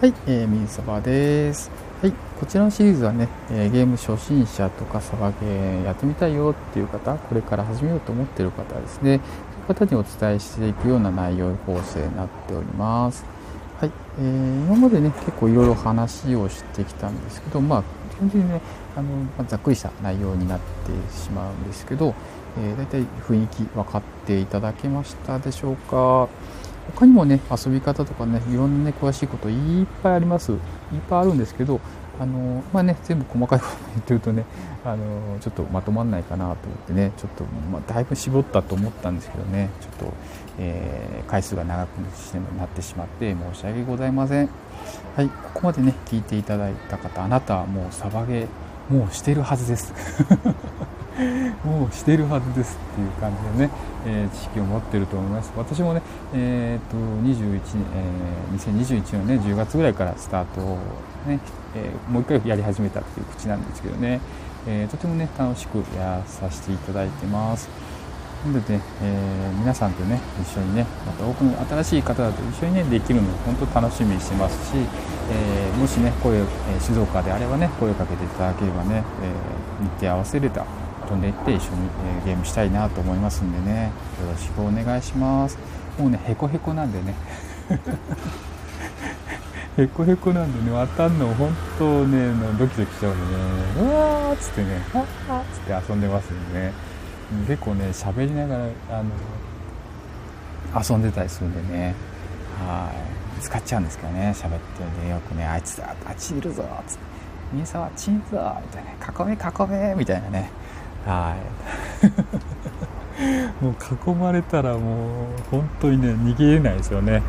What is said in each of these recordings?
はい、えー、ミニサバです。はい、こちらのシリーズはね、えー、ゲーム初心者とかサバゲーやってみたいよっていう方、これから始めようと思ってる方ですね、そういう方にお伝えしていくような内容構成になっております。はい、えー、今までね、結構いろいろ話をしてきたんですけど、まあ、基本的にね、あのまあ、ざっくりした内容になってしまうんですけど、えー、大体雰囲気分かっていただけましたでしょうか？他にもね遊び方とかねいろんなね詳しいこといっぱいあります。いっぱいあるんですけどあのまあね全部細かいこと言ってるとねあのちょっとまとまんないかなと思ってねちょっと、まあ、だいぶ絞ったと思ったんですけどねちょっと、えー、回数が長くなってしまって申し訳ございません。はいここまでね聞いていただいた方あなたはもうサバゲーもうしてるはずです。もうしてるはずですっていう感じでね、えー、知識を持ってると思います。私もね、えー、と21、えー、2021年ね10月ぐらいからスタートをね、えー、もう一回やり始めたっていう口なんですけどね、え、とてもね楽しくやらさせていただいてます。なのでね、え、皆さんとね一緒にねまた多くの新しい方だと一緒にねできるのを本当楽しみにしてますし、え、もしね声、え、静岡であればね声をかけていただければね、え日程合わせれた飛んでいって一緒に、えゲームしたいなと思いますんでね。よろしくお願いします。もうねへこへこなんでね。へこへこなんでね渡んの本当ねドキドキしちゃうんでね。うわーっつってねわーっつって遊んでますんでね。結構ね喋りながらあの遊んでたりするんでね。はい。使っちゃうんですけどね喋ってるんでよくねあいつだあっちいるぞっつって「兄さんあっちいるぞ」みたいな「囲め囲め」みたいなね。はい。もう囲まれたらもう本当にね逃げれないですよね。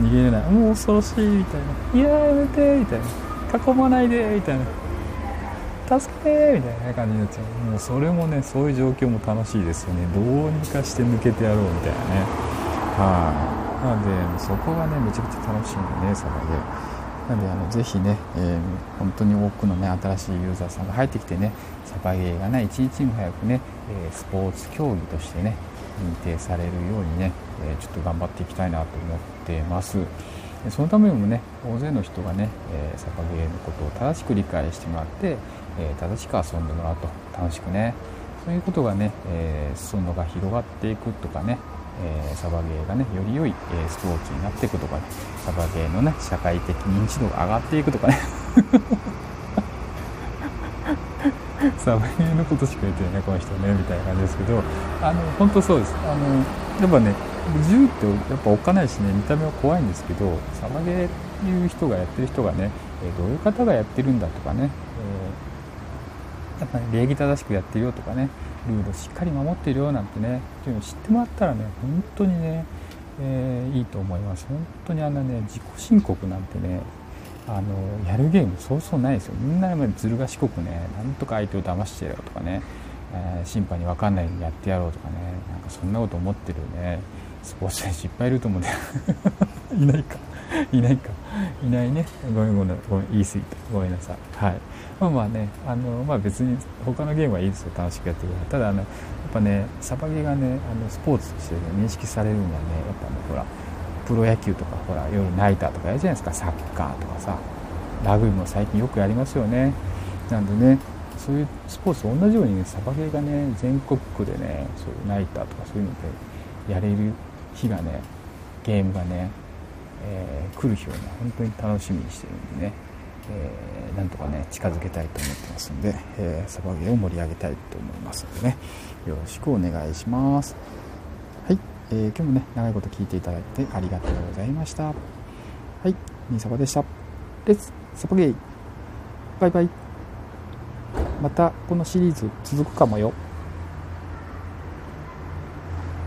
逃げれない。もう恐ろしいみたいな「いややめて」みたいな「囲まないで」みたいな「助けて」みたいな感じになっちゃう。もうそれもねそういう状況も楽しいですよね。どうにかして抜けてやろうみたいなね。はい。なのでそこがねめちゃくちゃ楽しいんでねサバで。なのであのぜひね、えー、本当に多くのね新しいユーザーさんが入ってきてねサバゲーがね一日も早くね、えスポーツ競技としてね認定されるようにね、えちょっと頑張っていきたいなと思ってます。そのためにもね大勢の人がね、えサバゲーのことを正しく理解してもらって、え正しく遊んでもらうと。楽しくね。そういうことがね、えー、裾野が広がっていくとかねえー、サバゲーがねより良い、え、スポーツになっていくとかねサバゲーのね社会的認知度が上がっていくとかね。サバゲーのことしか言ってないねこの人ねみたいな感じですけど。あの本当そうです。あのやっぱね銃ってやっぱおっかないしね見た目は怖いんですけどサバゲーっていう人がやってる人がね、えどういう方がやってるんだとかね、え、やっぱり礼儀正しくやってるよとかねルールをしっかり守ってるよなんてねっていうのを知ってもらったらね本当にね、えー、いいと思います。本当にあんなね自己申告なんてねあのやるゲームそうそうないですよ。みんなずる賢くねなんとか相手を騙してやろうとかね、えー、審判に分かんないようにやってやろうとかねなんかそんなこと思ってるねスポーツ選手いっぱいいると思うんで いないか。いないか。いないね。ごめんごめん。ごめん言い過ぎた。ごめんなさい。はい。まあまあね。あの、まあ、別に他のゲームはいいですよ。楽しくやってくださいただあのやっぱねサバゲーがねあのスポーツとして、ね、認識されるにはねやっぱねほらプロ野球とかほら夜ナイターとかやるじゃないですか。サッカーとかさ。ラグビーも最近よくやりますよね。なんでねそういうスポーツと同じようにねサバゲーがね全国区でねそういうナイターとかそういうのでやれる日がねゲームがねえー、来る日をね本当に楽しみにしてるんでね、えー、なんとかね近づけたいと思ってますんで、えー、サバゲーを盛り上げたいと思いますのでねよろしくお願いします。はい、えー、今日もね長いこと聞いていただいてありがとうございました。はいみサバでした。レッツサバゲー。バイバイ。またこのシリーズ続くかもよ。